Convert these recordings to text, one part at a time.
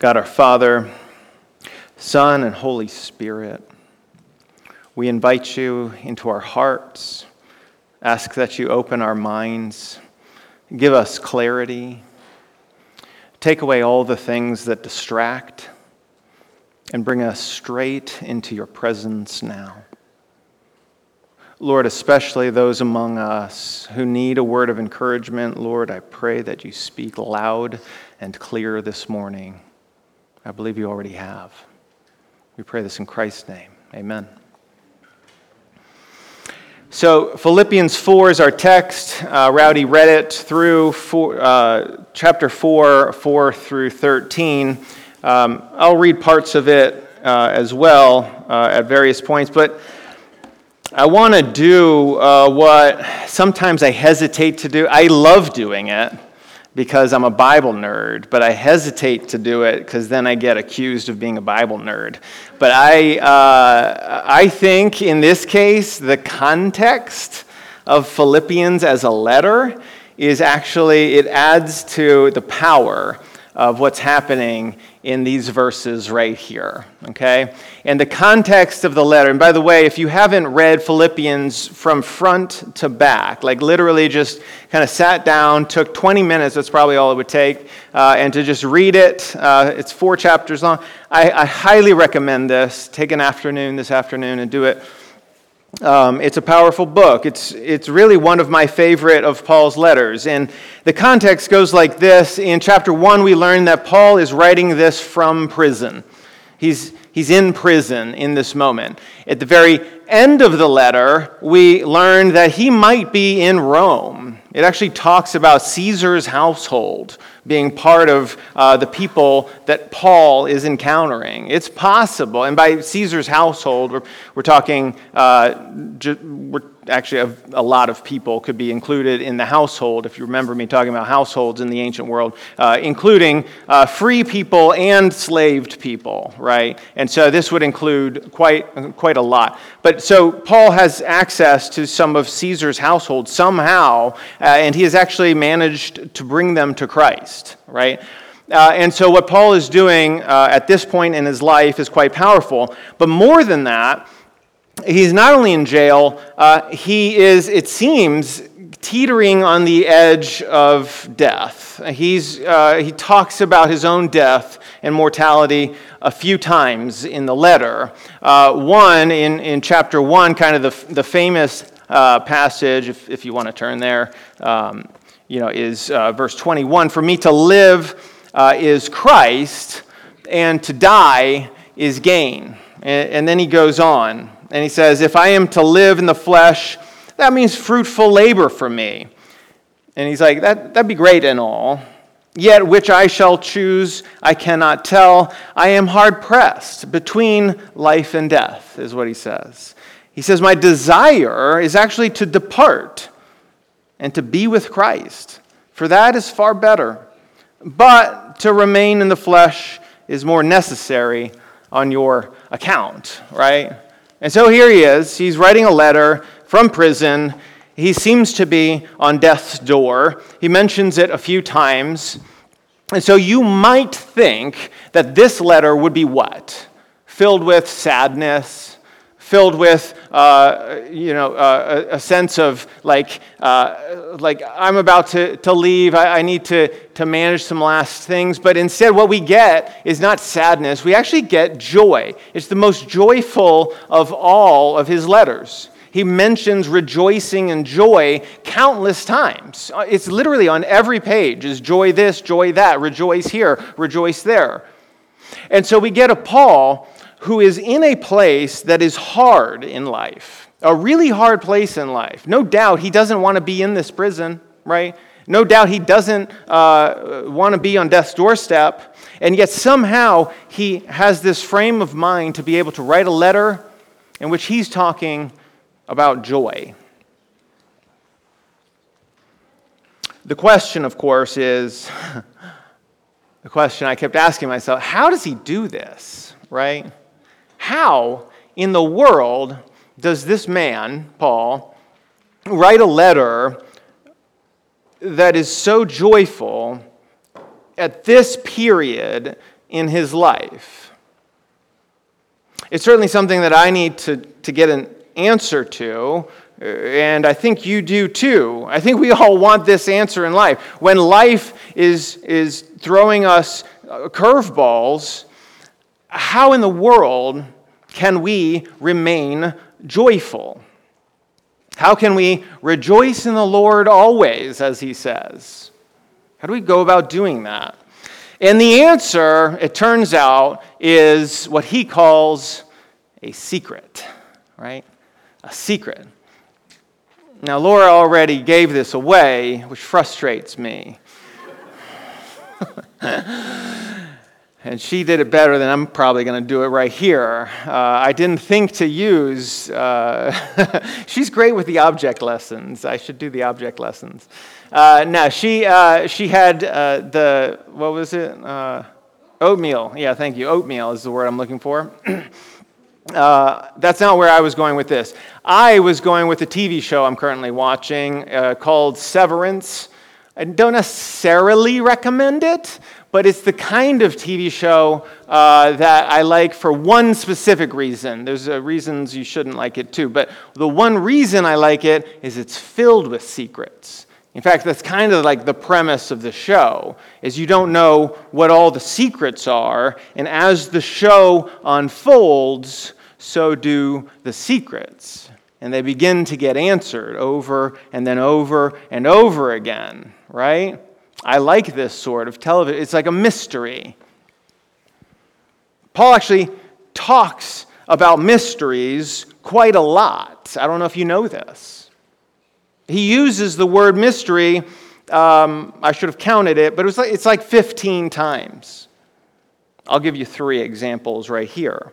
God our Father, Son, and Holy Spirit, we invite you into our hearts, ask that you open our minds, give us clarity, take away all the things that distract, and bring us straight into your presence now. Lord, especially those among us who need a word of encouragement, Lord, I pray that you speak loud and clear this morning. I believe you already have. We pray this in Christ's name. Amen. So, Philippians 4 is our text. Uh, Rowdy read it through four, uh, chapter 4, 4 through 13. Um, I'll read parts of it uh, as well uh, at various points, but I want to do uh, what sometimes I hesitate to do. I love doing it because I'm a Bible nerd, but I hesitate to do it because then I get accused of being a Bible nerd. But I, uh, I think in this case, the context of Philippians as a letter is actually, it adds to the power of what's happening in these verses right here, okay? And the context of the letter, and by the way, if you haven't read Philippians from front to back, like literally just kind of sat down, took 20 minutes, that's probably all it would take, uh, and to just read it, uh, it's four chapters long. I, I highly recommend this. Take an afternoon this afternoon and do it. Um, it's a powerful book. It's, it's really one of my favorite of Paul's letters. And the context goes like this. In chapter 1, we learn that Paul is writing this from prison. He's, he's in prison in this moment. At the very end of the letter, we learn that he might be in Rome. It actually talks about Caesar's household being part of uh, the people that Paul is encountering. It's possible, and by Caesar's household, we're, we're talking, uh, ju- we're actually a, a, lot of people could be included in the household, if you remember me talking about households in the ancient world, uh, including uh, free people and slaved people, right? And so this would include quite, quite a lot. But so Paul has access to some of Caesar's household somehow, uh, and he has actually managed to bring them to Christ, right? Uh, and so, what Paul is doing uh, at this point in his life is quite powerful. But more than that, he's not only in jail, uh, he is, it seems, teetering on the edge of death. He's, uh, he talks about his own death and mortality a few times in the letter. Uh, one, in, in chapter 1, kind of the, the famous uh, passage, if, if you want to turn there, um, you know, is uh, verse 21 For me to live uh, is Christ, and to die is gain. And, and then he goes on. And he says, If I am to live in the flesh, that means fruitful labor for me. And he's like, that, That'd be great and all. Yet which I shall choose, I cannot tell. I am hard pressed between life and death, is what he says. He says, My desire is actually to depart and to be with Christ, for that is far better. But to remain in the flesh is more necessary on your account, right? And so here he is. He's writing a letter from prison. He seems to be on death's door. He mentions it a few times. And so you might think that this letter would be what? Filled with sadness, filled with, uh, you know, uh, a, sense of like, uh, like I'm about to, to leave. I, I need to, to manage some last things. But instead, what we get is not sadness. We actually get joy. It's the most joyful of all of his letters. He mentions rejoicing and joy countless times. Uh, it's literally on every page is joy this, joy that, rejoice here, rejoice there. And so we get a Paul who is in a place that is hard in life, a really hard place in life. No doubt he doesn't want to be in this prison, right? No doubt he doesn't uh, want to be on death's doorstep. And yet somehow he has this frame of mind to be able to write a letter in which he's talking about joy. The question, of course, is the question I kept asking myself how does he do this, right? How in the world does this man, Paul, write a letter that is so joyful at this period in his life? It's certainly something that I need to, to get an answer to, and I think you do too. I think we all want this answer in life. When life is, is throwing us uh, curveballs, how in the world can we remain joyful? How can we rejoice in the Lord always, as he says? How do we go about doing that? And the answer, it turns out, is what he calls a secret, right? A secret. Now, Laura already gave this away, which frustrates me. and she did it better than I'm probably going to do it right here. Uh, I didn't think to use, uh, she's great with the object lessons. I should do the object lessons. Uh, no, she, uh, she had uh, the, what was it? Uh, oatmeal. Yeah, thank you. Oatmeal is the word I'm looking for. that's not where I was going with this. I was going with a TV show I'm currently watching called Severance. I don't necessarily recommend it, but it's the kind of TV show uh, that I like for one specific reason. There's uh, reasons you shouldn't like it too, but the one reason I like it is it's filled with secrets. In fact, that's kind of like the premise of the show is you don't know what all the secrets are, and as the show unfolds, so do the secrets. And they begin to get answered over and then over and over again, right? I like this sort of television. It's like a mystery. Paul actually talks about mysteries quite a lot. I don't know if you know this. He uses the word mystery, um, I should have counted it, but it was like, it's like 15 times. I'll give you three examples right here.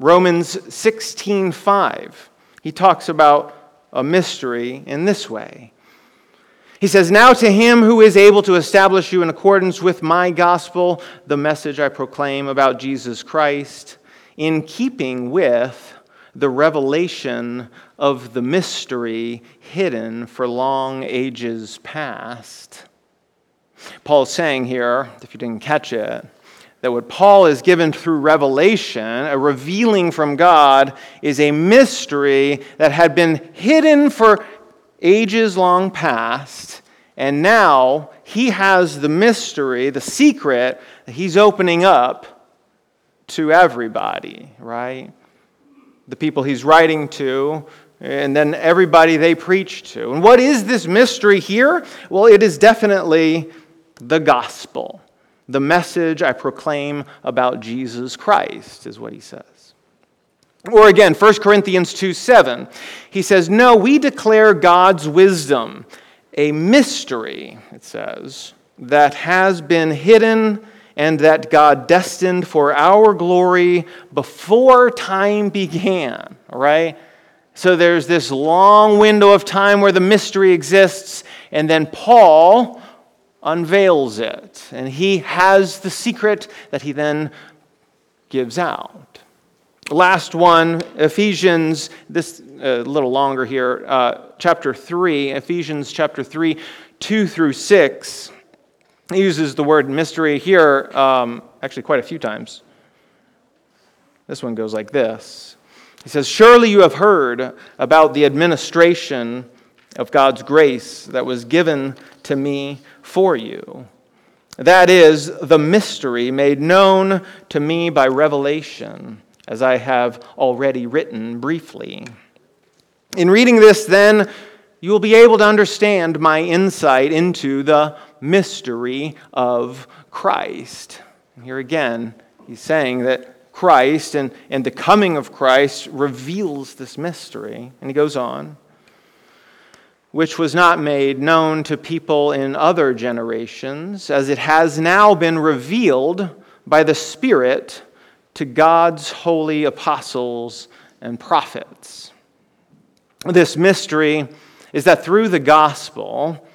Romans 16:5. He talks about a mystery in this way. He says, Now to him who is able to establish you in accordance with my gospel, the message I proclaim about Jesus Christ, in keeping with the revelation of the mystery hidden for long ages past. Paul's saying here, if you didn't catch it, that what Paul is given through revelation, a revealing from God, is a mystery that had been hidden for ages long past, and now he has the mystery, the secret that he's opening up to everybody, right? The people he's writing to, and then everybody they preach to. And what is this mystery here? Well, it is definitely the gospel. The message I proclaim about Jesus Christ is what he says. Or again, 1 Corinthians 2 7, he says, No, we declare God's wisdom, a mystery, it says, that has been hidden and that God destined for our glory before time began. Right? So there's this long window of time where the mystery exists, and then Paul unveils it. And he has the secret that he then gives out. Last one, Ephesians, this a uh, little longer here, uh, chapter 3, Ephesians chapter 3, 2 through 6. He uses the word mystery here um, actually quite a few times. This one goes like this He says, Surely you have heard about the administration of God's grace that was given to me for you. That is the mystery made known to me by revelation as I have already written briefly. In reading this, then, you will be able to understand my insight into the mystery of Christ. Here again, he's saying that Christ and, and the coming of Christ reveals this mystery. And he goes on, which was not made known to people in other generations, as it has now been revealed by the Spirit to God's holy apostles and prophets. This mystery is that through the gospel,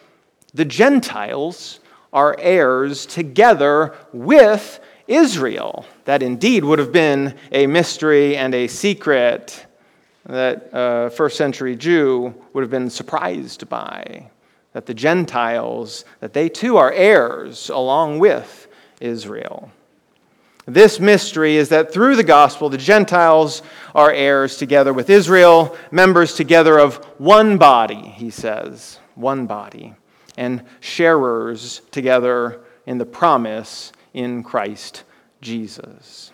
the Gentiles are heirs together with Israel. That indeed would have been a mystery and a secret that a first century Jew would have been surprised by. That the Gentiles, that they too are heirs along with Israel. This mystery is that through the gospel, the Gentiles are heirs together with Israel, members together of one body, he says, one body, and sharers together in the promise in Christ Jesus.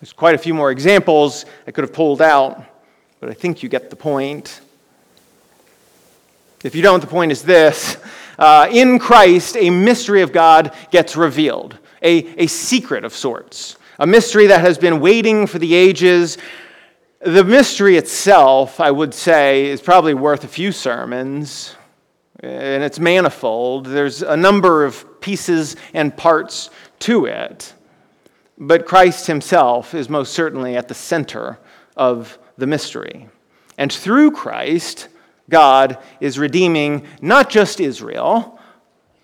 There's quite a few more examples I could have pulled out, but I think you get the point. If you don't, the point is this uh, in Christ, a mystery of God gets revealed a, a secret of sorts, a mystery that has been waiting for the ages. The mystery itself, I would say, is probably worth a few sermons, and it's manifold. There's a number of pieces and parts to it. But Christ himself is most certainly at the center of the mystery. And through Christ, God is redeeming not just Israel,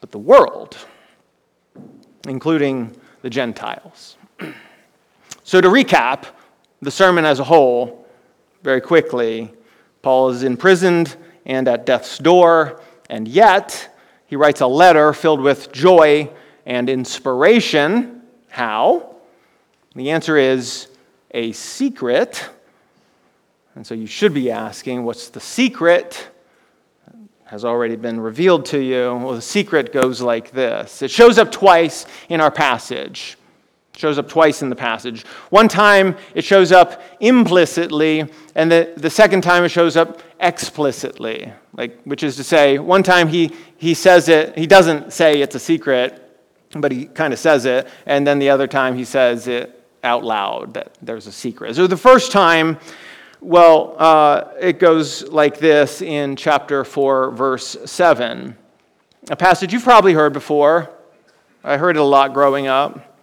but the world including the Gentiles. so, to recap the sermon as a whole, very quickly, Paul is imprisoned and at death's door, and yet he writes a letter filled with joy and inspiration. How? The answer is a secret. And so you should be asking, what's the secret? Has already been revealed to you. Well, the secret goes like this it shows up twice in our passage. It shows up twice in the passage. One time it shows up implicitly, and the, the second time it shows up explicitly. Like, which is to say, one time he, he says it, he doesn't say it's a secret, but he kind of says it, and then the other time he says it out loud that there's a secret. So the first time well, uh, it goes like this in chapter 4, verse 7. A passage you've probably heard before. I heard it a lot growing up.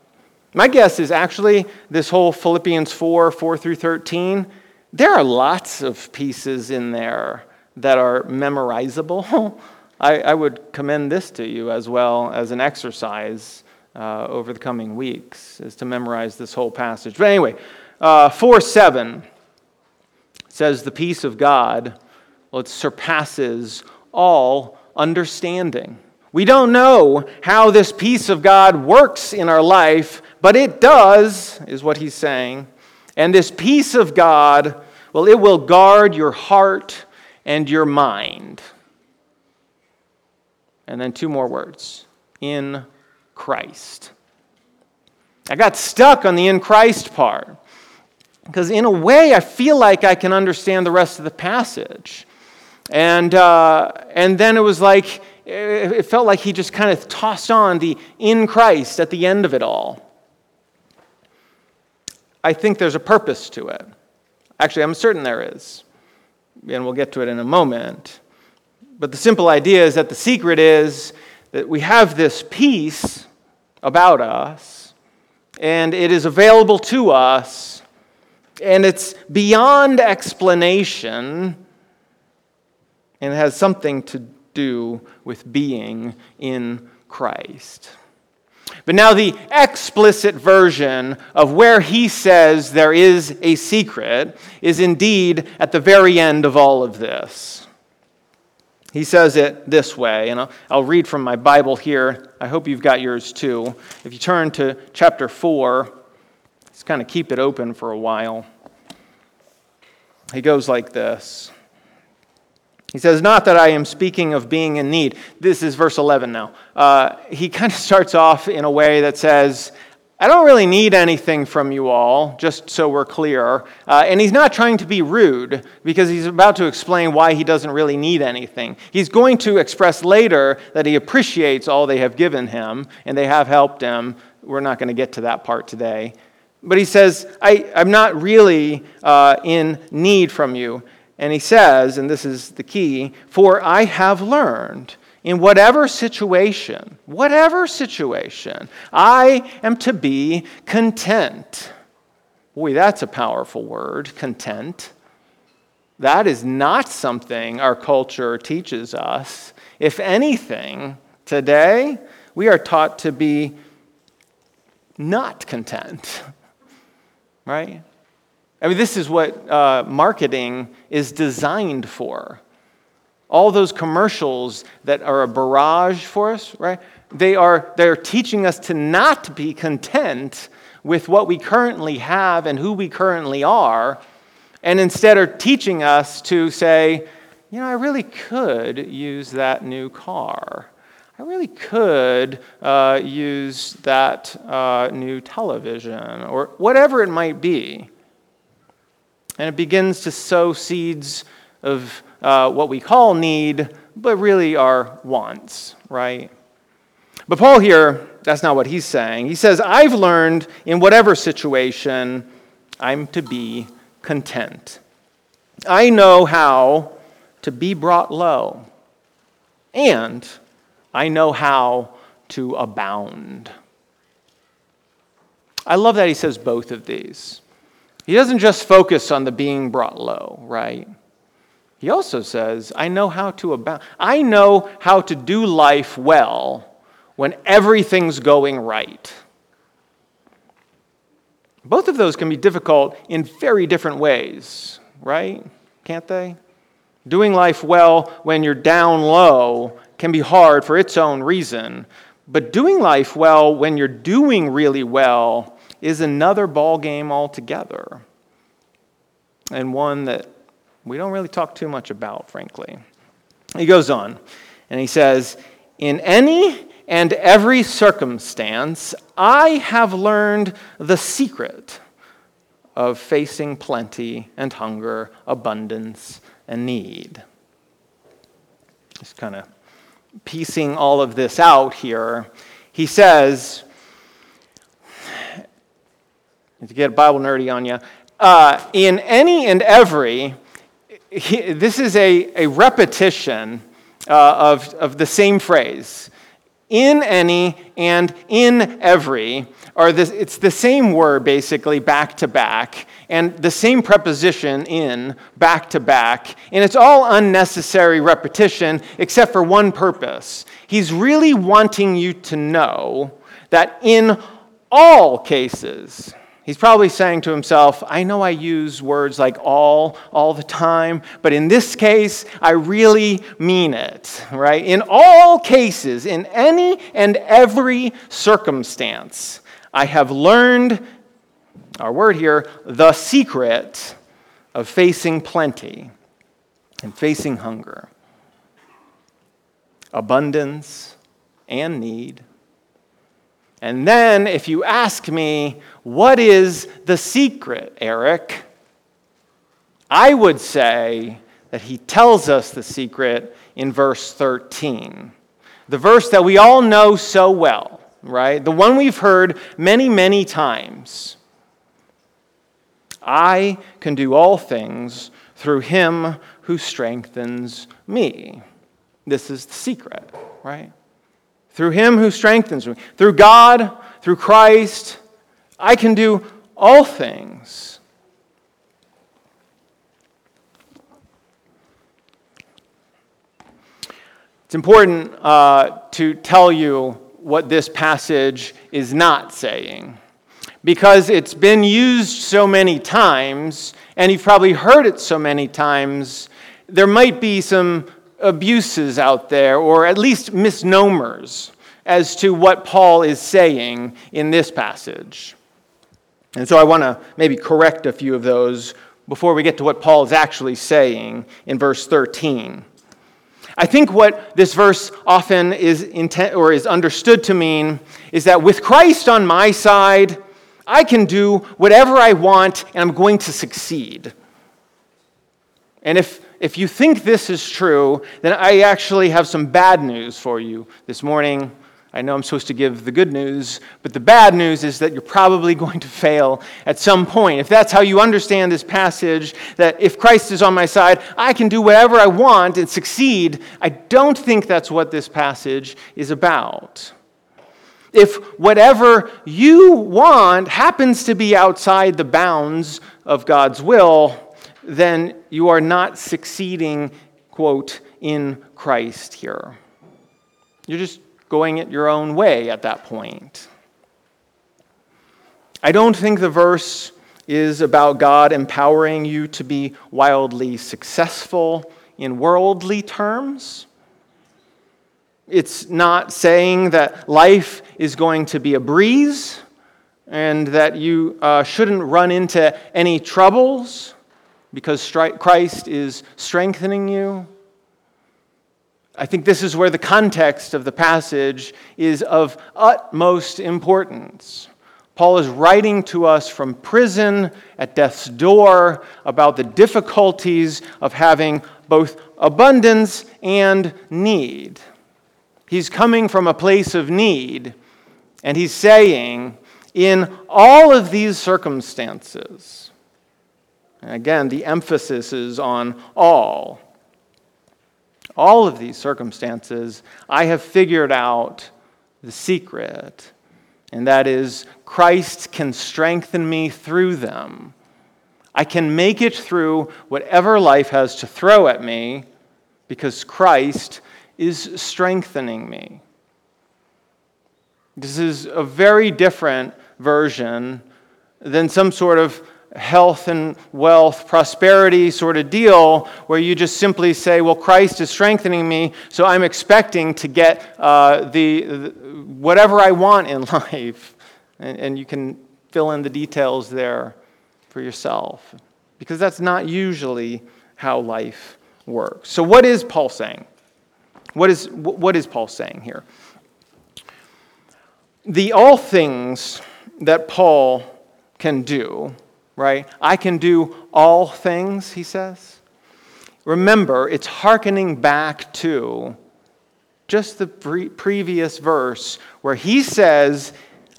My guess is actually this whole Philippians 4, 4 through 13, there are lots of pieces in there that are memorizable. I, I would commend this to you as well as an exercise uh, over the coming weeks, is to memorize this whole passage. But anyway, uh, 4 7 says the peace of God, well, it surpasses all understanding. We don't know how this peace of God works in our life, but it does, is what he's saying. And this peace of God, well, it will guard your heart and your mind. And then two more words in Christ. I got stuck on the in Christ part. Because in a way, I feel like I can understand the rest of the passage. And, uh, and then it was like, it felt like he just kind of tossed on the in Christ at the end of it all. I think there's a purpose to it. Actually, I'm certain there is. And we'll get to it in a moment. But the simple idea is that the secret is that we have this peace about us, and it is available to us and it's beyond explanation and has something to do with being in Christ. But now, the explicit version of where he says there is a secret is indeed at the very end of all of this. He says it this way, and I'll, I'll, read from my Bible here. I hope you've got yours too. If you turn to chapter 4, Let's kind of keep it open for a while. He goes like this. He says, Not that I am speaking of being in need. This is verse 11 now. Uh, he kind of starts off in a way that says, I don't really need anything from you all, just so we're clear. Uh, and he's not trying to be rude because he's about to explain why he doesn't really need anything. He's going to express later that he appreciates all they have given him and they have helped him. We're not going to get to that part today. But he says, I, am not really uh, in need from you. And he says, and this is the key, for I have learned in whatever situation, whatever situation, I am to be content. Boy, that's a powerful word, content. That is not something our culture teaches us. If anything, today we are taught to be not content right? I mean, this is what uh, marketing is designed for all those commercials that are a barrage for us, right? They are they're teaching us to not be content with what we currently have and who we currently are, and instead are teaching us to say, you know, I really could use that new car. I really could uh, use that uh, new television or whatever it might be. And it begins to sow seeds of uh, what we call need, but really are wants, right? But Paul here, that's not what he's saying. He says, I've learned in whatever situation, I'm to be content. I know how to be brought low, and I know how to abound. I love that he says both of these. He doesn't just focus on the being brought low, right? He also says, I know how to abound. I know how to do life well when everything's going right. Both of those can be difficult in very different ways, right? Can't they? Doing life well when you're down low can be hard for its own reason, but doing life well when you're doing really well is another ball game altogether. And one that we don't really talk too much about, frankly. He goes on and he says, In any and every circumstance, I have learned the secret of facing plenty and hunger, abundance and need. Just kind of piecing all of this out here. He says, to get Bible nerdy on you, uh, in any and every, he, this is a, a repetition uh, of, of the same phrase. In any and in every are this, it's the same word basically back to back, and the same preposition in back to back, and it's all unnecessary repetition except for one purpose. He's really wanting you to know that in all cases, He's probably saying to himself, I know I use words like all all the time, but in this case, I really mean it, right? In all cases, in any and every circumstance, I have learned, our word here, the secret of facing plenty and facing hunger, abundance and need and then, if you ask me, what is the secret, Eric? I would say that he tells us the secret in verse 13. The verse that we all know so well, right? The one we've heard many, many times. I can do all things through him who strengthens me. This is the secret, right? Through him who strengthens me, through God, through Christ, I can do all things. It's important uh, to tell you what this passage is not saying because it's been used so many times, and you've probably heard it so many times, there might be some abuses out there, or at least misnomers, as to what Paul is saying in this passage. And so I want to maybe correct a few of those before we get to what Paul is actually saying in verse 13. I think what this verse often is intent or is understood to mean is that with Christ on my side, I can do whatever I want and I'm going to succeed. And if if you think this is true, then I actually have some bad news for you this morning. I know I'm supposed to give the good news, but the bad news is that you're probably going to fail at some point. If that's how you understand this passage, that if Christ is on my side, I can do whatever I want and succeed, I don't think that's what this passage is about. If whatever you want happens to be outside the bounds of God's will, then you are not succeeding, quote, in Christ here. You're just going it your own way at that point. I don't think the verse is about God empowering you to be wildly successful in worldly terms. It's not saying that life is going to be a breeze and that you uh, shouldn't run into any troubles because Christ is strengthening you. I think this is where the context of the passage is of utmost importance. Paul is writing to us from prison at death's door about the difficulties of having both abundance and need. He's coming from a place of need, and he's saying, in all of these circumstances, and again, the emphasis is on all. All of these circumstances, I have figured out the secret, and that is Christ can strengthen me through them. I can make it through whatever life has to throw at me because Christ is strengthening me. This is a very different version than some sort of health and wealth, prosperity sort of deal where you just simply say, Well, Christ is strengthening me, so I'm expecting to get uh, the, the, whatever I want in life. And, and you can fill in the details there for yourself because that's not usually how life works. So, what is Paul saying? What is, what is Paul saying here? The all things that Paul can do, right? I can do all things, he says. Remember, it's hearkening back to just the pre- previous verse where he says,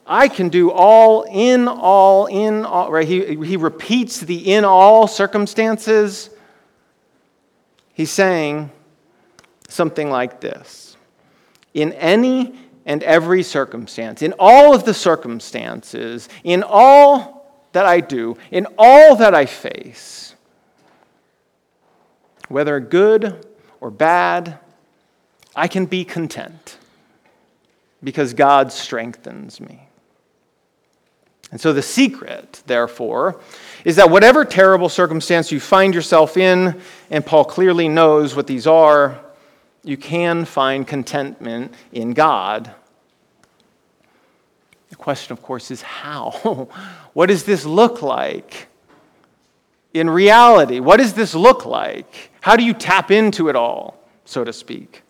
I can do all in all, in all, right? He, he repeats the in all circumstances. He's saying something like this In any and every circumstance, in all of the circumstances, in all that I do, in all that I face, whether good or bad, I can be content because God strengthens me. And so, the secret, therefore, is that whatever terrible circumstance you find yourself in, and Paul clearly knows what these are, you can find contentment in God. Question, of course, is how? what does this look like? In reality, what does this look like? How do you tap into it all, so to speak?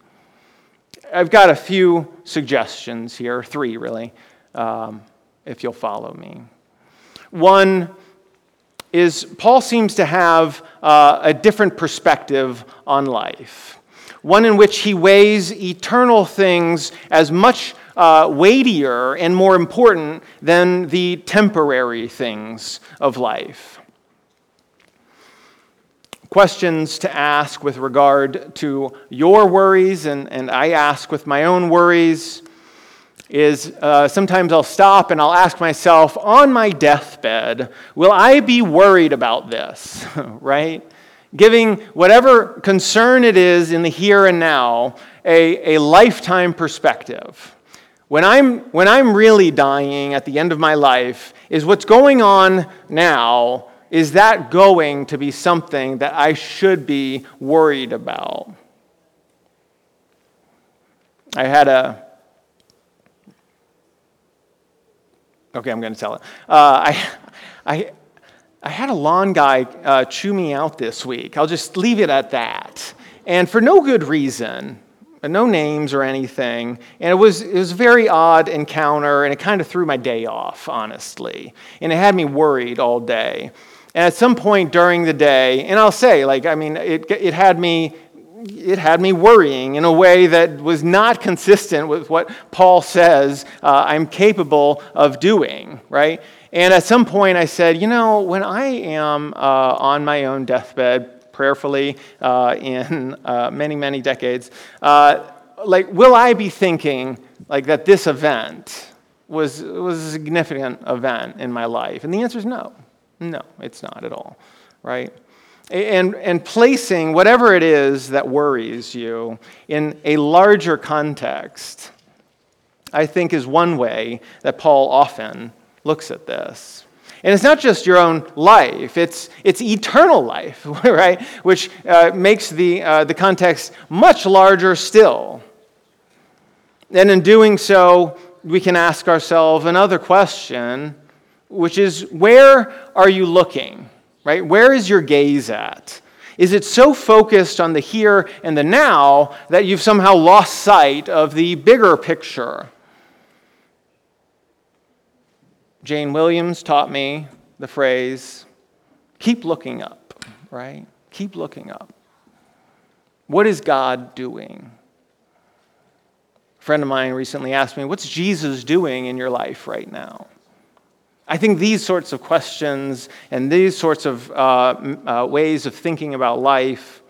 I've got a few suggestions here, three really, um, if you'll follow me. One is Paul seems to have uh, a different perspective on life one in which he weighs eternal things as much uh, weightier and more important than the temporary things of life. Questions to ask with regard to your worries, and, and I ask with my own worries, is uh, sometimes I'll stop and I'll ask myself, on my deathbed, will I be worried about this? right? giving whatever concern it is in the here and now a, a lifetime perspective. When I'm, when I'm really dying at the end of my life, is what's going on now, is that going to be something that I should be worried about? I had a. Okay, I'm going to tell it. Uh, I, I, I had a lawn guy uh, chew me out this week. I'll just leave it at that. And for no good reason, no names or anything. And it was, it was a very odd encounter, and it kind of threw my day off, honestly. And it had me worried all day. And at some point during the day, and I'll say, like, I mean, it, it had me. It had me worrying in a way that was not consistent with what Paul says uh, I'm capable of doing, right? And at some point, I said, you know, when I am uh, on my own deathbed, prayerfully, uh, in uh, many, many decades, uh, like, will I be thinking like that this event was, was a significant event in my life? And the answer is no. No, it's not at all, right? And, and placing whatever it is that worries you in a larger context, I think, is one way that Paul often looks at this. And it's not just your own life, it's, it's eternal life, right? Which uh, makes the, uh, the context much larger still. And in doing so, we can ask ourselves another question, which is where are you looking, right? Where is your gaze at? Is it so focused on the here and the now that you've somehow lost sight of the bigger picture? Jane Williams taught me the phrase keep looking up, right? Keep looking up. What is God doing? A friend of mine recently asked me, What's Jesus doing in your life right now? I think these sorts of questions and these sorts of uh, uh, ways of thinking about life,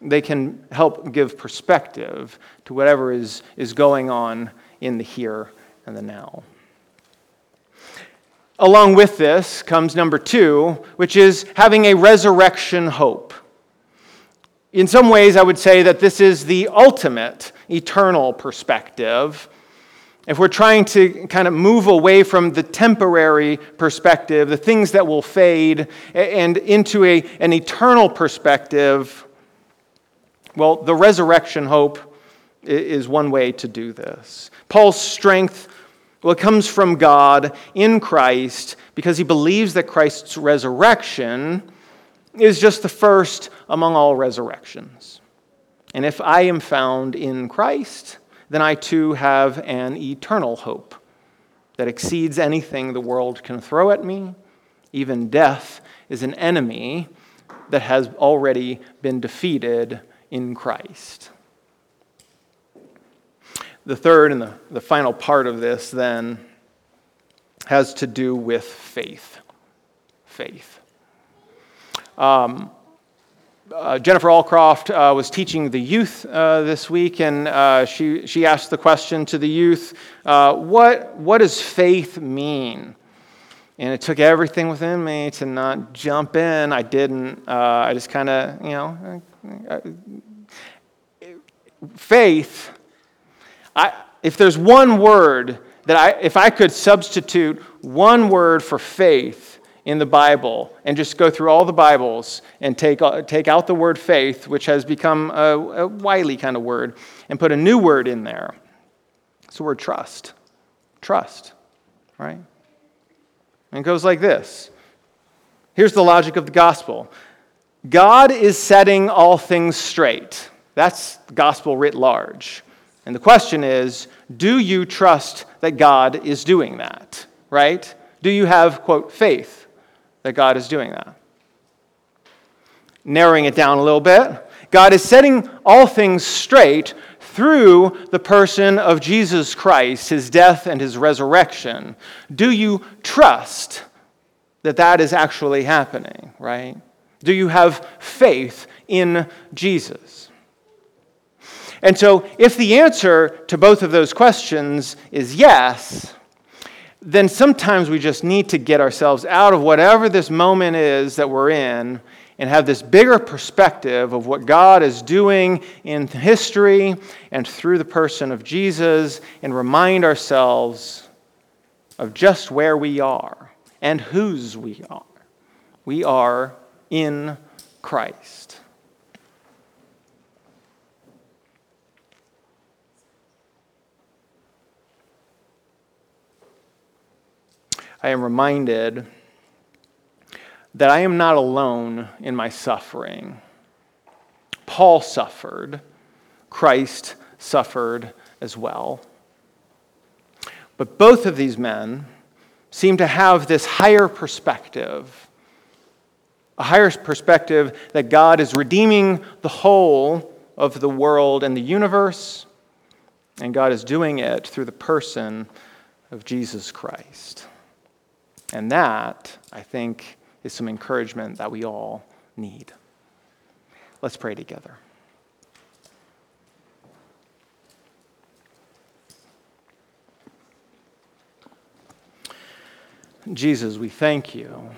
they can help give perspective to whatever is, is going on in the here and the now. Along with this comes number two, which is having a resurrection hope. In some ways, I would say that this is the ultimate eternal perspective if we're trying to kind of move away from the temporary perspective, the things that will fade, and into a, an eternal perspective, well, the resurrection hope is one way to do this. Paul's strength, well, it comes from God in Christ because he believes that Christ's resurrection is just the first among all resurrections. And if I am found in Christ, then I too have an eternal hope that exceeds anything the world can throw at me. Even death is an enemy that has already been defeated in Christ. The third and the, the final part of this, then, has to do with faith. Faith. Um, uh, Jennifer Allcroft uh, was teaching the youth uh, this week, and uh, she, she asked the question to the youth uh, what, what does faith mean? And it took everything within me to not jump in. I didn't. Uh, I just kind of, you know, faith. I, if there's one word that I, if I could substitute one word for faith, in the Bible and just go through all the Bibles and take, uh, take out the word faith, which has become a, a wily kind of word, and put a new word in there. It's the word trust. Trust, right? And it goes like this Here's the logic of the gospel God is setting all things straight. That's gospel writ large. And the question is do you trust that God is doing that, right? Do you have, quote, faith? that God is doing that. Narrowing it down a little bit, God is setting all things straight through the person of Jesus Christ, his death and his resurrection. Do you trust that that is actually happening, right? Do you have faith in Jesus? And so, if the answer to both of those questions is yes, then sometimes we just need to get ourselves out of whatever this moment is that we're in and have this bigger perspective of what God is doing in history and through the person of Jesus and remind ourselves of just where we are and whose we are. We are in Christ. I am reminded that I am not alone in my suffering. Paul suffered, Christ suffered as well. But both of these men seem to have this higher perspective a higher perspective that God is redeeming the whole of the world and the universe, and God is doing it through the person of Jesus Christ. And that, I think, is some encouragement that we all need. Let's pray together. Jesus, we thank you.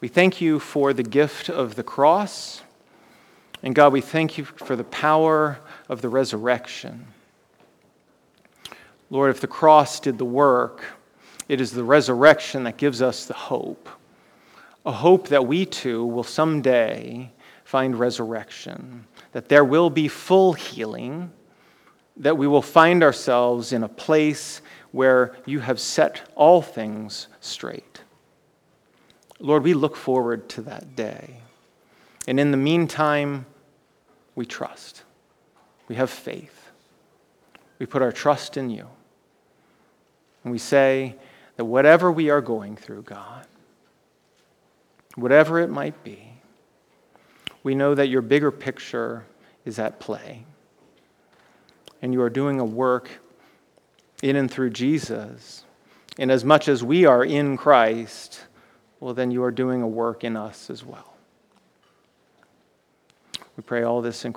We thank you for the gift of the cross. And God, we thank you for the power of the resurrection. Lord, if the cross did the work, It is the resurrection that gives us the hope. A hope that we too will someday find resurrection, that there will be full healing, that we will find ourselves in a place where you have set all things straight. Lord, we look forward to that day. And in the meantime, we trust. We have faith. We put our trust in you. And we say that whatever we are going through, God, whatever it might be, we know that your bigger picture is at play. And you are doing a work in and through Jesus. And as much as we are in Christ, well, then you are doing a work in us as well. We pray all this in